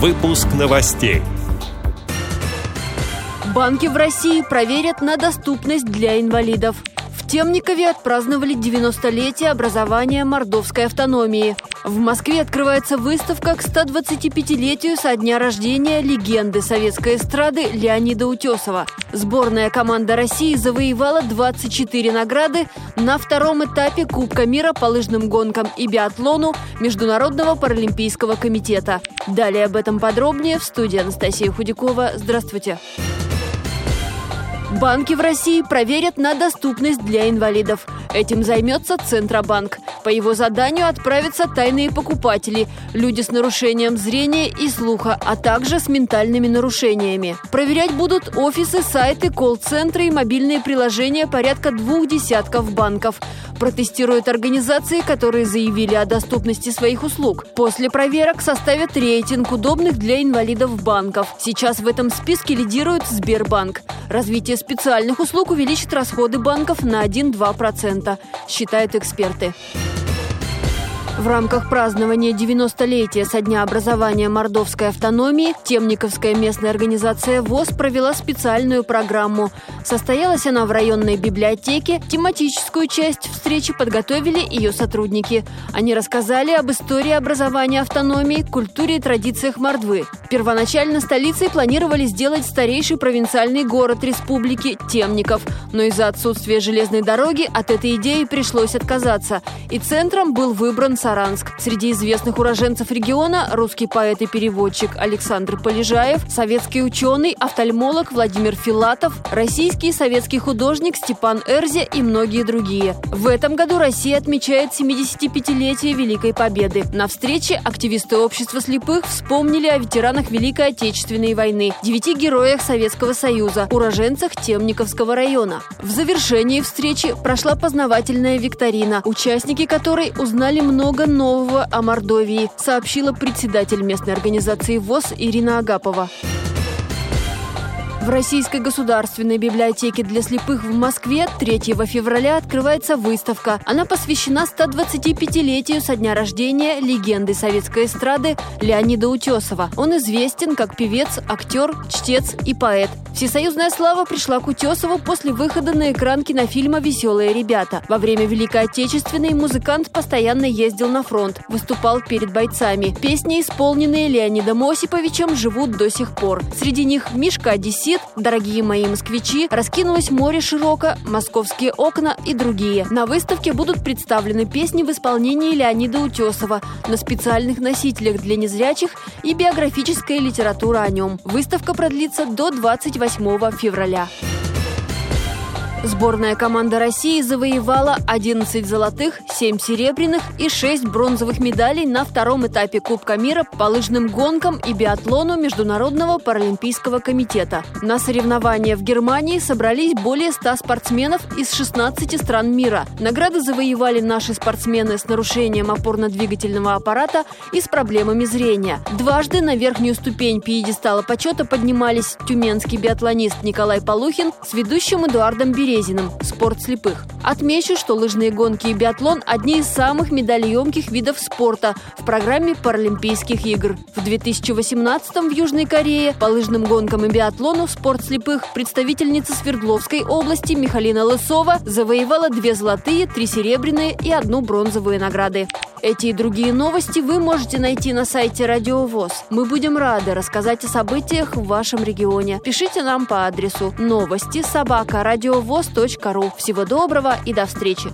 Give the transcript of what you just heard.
Выпуск новостей. Банки в России проверят на доступность для инвалидов. В Темникове отпраздновали 90-летие образования мордовской автономии. В Москве открывается выставка к 125-летию со дня рождения легенды советской эстрады Леонида Утесова. Сборная команда России завоевала 24 награды на втором этапе Кубка мира по лыжным гонкам и биатлону Международного паралимпийского комитета. Далее об этом подробнее в студии Анастасия Худякова. Здравствуйте. Банки в России проверят на доступность для инвалидов. Этим займется Центробанк. По его заданию отправятся тайные покупатели, люди с нарушением зрения и слуха, а также с ментальными нарушениями. Проверять будут офисы, сайты, колл-центры и мобильные приложения порядка двух десятков банков. Протестируют организации, которые заявили о доступности своих услуг. После проверок составят рейтинг удобных для инвалидов банков. Сейчас в этом списке лидирует Сбербанк. Развитие специальных услуг увеличит расходы банков на 1-2%, считают эксперты. В рамках празднования 90-летия со дня образования мордовской автономии Темниковская местная организация ВОЗ провела специальную программу. Состоялась она в районной библиотеке. Тематическую часть встречи подготовили ее сотрудники. Они рассказали об истории образования автономии, культуре и традициях Мордвы. Первоначально столицей планировали сделать старейший провинциальный город республики – Темников. Но из-за отсутствия железной дороги от этой идеи пришлось отказаться. И центром был выбран Саранск. Среди известных уроженцев региона – русский поэт и переводчик Александр Полежаев, советский ученый, офтальмолог Владимир Филатов, российский и советский художник Степан Эрзе и многие другие. В этом году Россия отмечает 75-летие Великой Победы. На встрече активисты общества слепых вспомнили о ветеранах Великой Отечественной войны, девяти героях Советского Союза, уроженцах Темниковского района. В завершении встречи прошла познавательная викторина, участники которой узнали много много нового о Мордовии, сообщила председатель местной организации ВОЗ Ирина Агапова. В Российской государственной библиотеке для слепых в Москве 3 февраля открывается выставка. Она посвящена 125-летию со дня рождения легенды советской эстрады Леонида Утесова. Он известен как певец, актер, чтец и поэт. Всесоюзная слава пришла к Утесову после выхода на экран кинофильма «Веселые ребята». Во время Великой Отечественной музыкант постоянно ездил на фронт, выступал перед бойцами. Песни, исполненные Леонидом Осиповичем, живут до сих пор. Среди них «Мишка Одессит», «Дорогие мои москвичи», «Раскинулось море широко», «Московские окна» и другие. На выставке будут представлены песни в исполнении Леонида Утесова на специальных носителях для незрячих и биографическая литература о нем. Выставка продлится до 28 февраля. Сборная команда России завоевала 11 золотых, 7 серебряных и 6 бронзовых медалей на втором этапе Кубка мира по лыжным гонкам и биатлону Международного паралимпийского комитета. На соревнования в Германии собрались более 100 спортсменов из 16 стран мира. Награды завоевали наши спортсмены с нарушением опорно-двигательного аппарата и с проблемами зрения. Дважды на верхнюю ступень пьедестала почета поднимались тюменский биатлонист Николай Полухин с ведущим Эдуардом Березиным Березиным «Спорт слепых». Отмечу, что лыжные гонки и биатлон – одни из самых медалеемких видов спорта в программе Паралимпийских игр. В 2018-м в Южной Корее по лыжным гонкам и биатлону «Спорт слепых» представительница Свердловской области Михалина Лысова завоевала две золотые, три серебряные и одну бронзовую награды. Эти и другие новости вы можете найти на сайте Радио ВОЗ. Мы будем рады рассказать о событиях в вашем регионе. Пишите нам по адресу новости собака ру. Всего доброго и до встречи!